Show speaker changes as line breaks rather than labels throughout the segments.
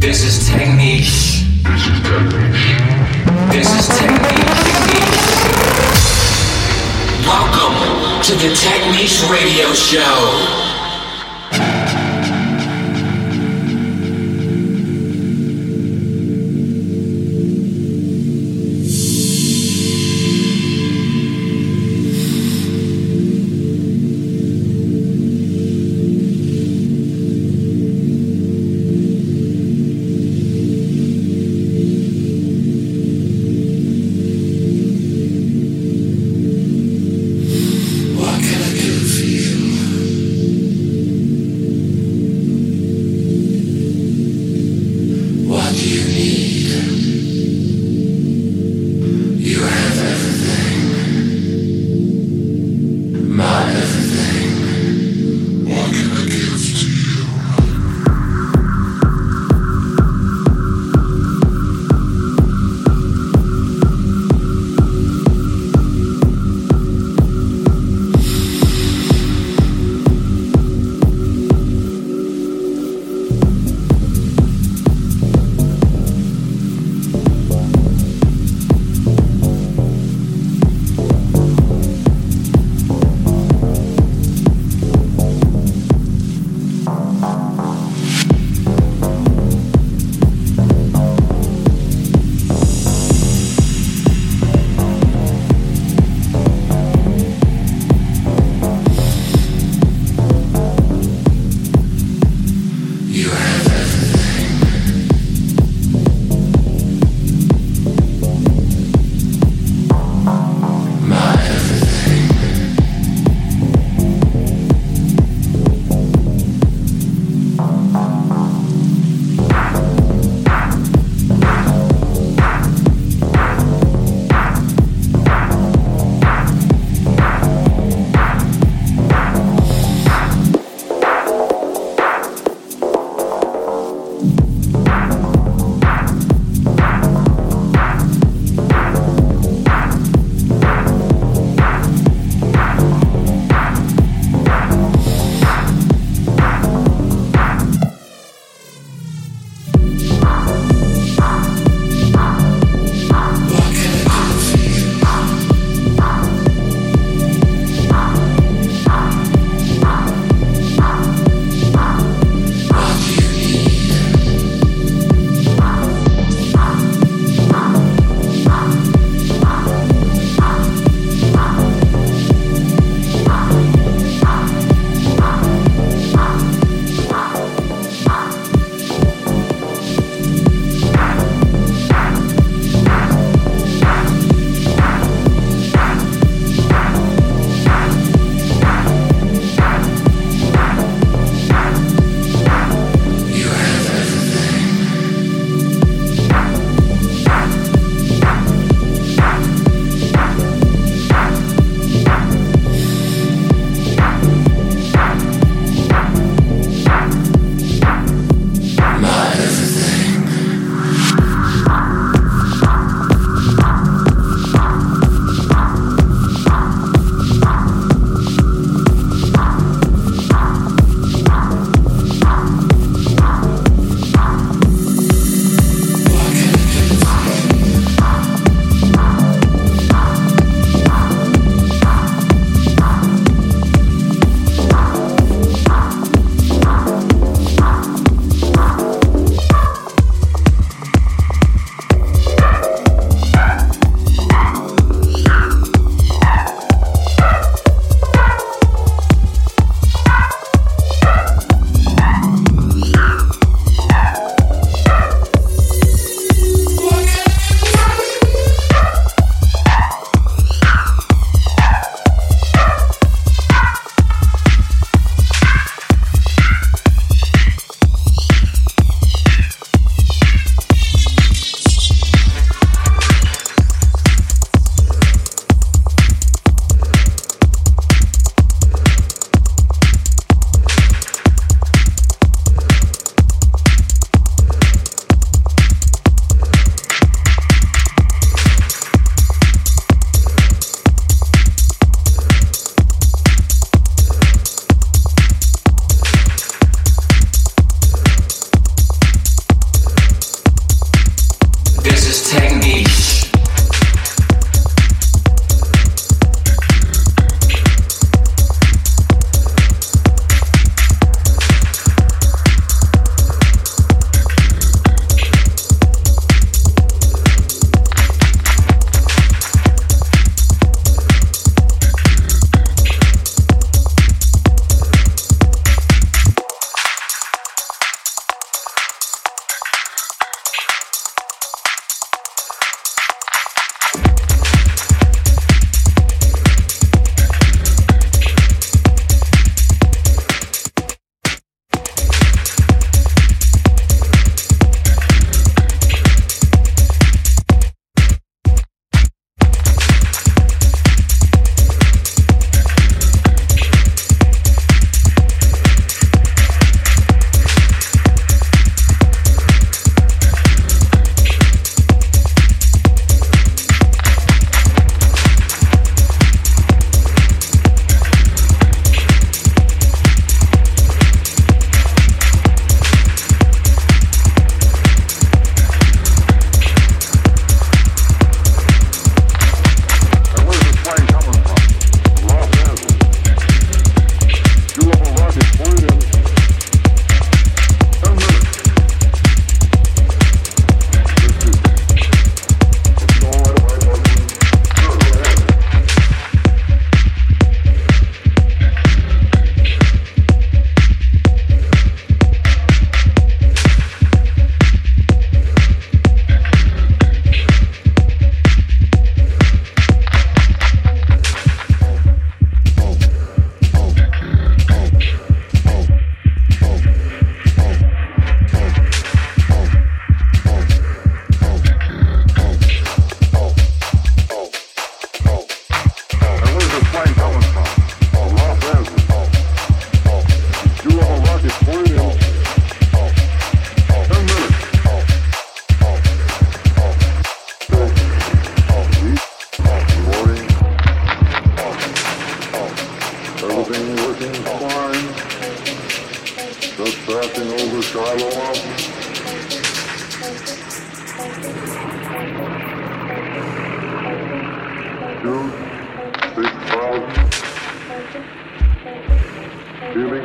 This is technique. This is technique. Welcome to the Techniques Radio Show.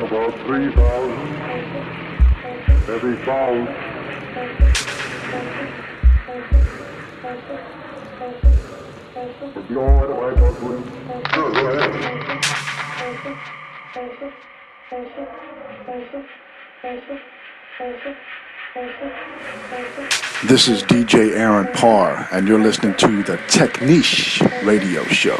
about 3,000 every I.
This is
DJ Aaron Parr, and you're listening to the Techniche Radio Show.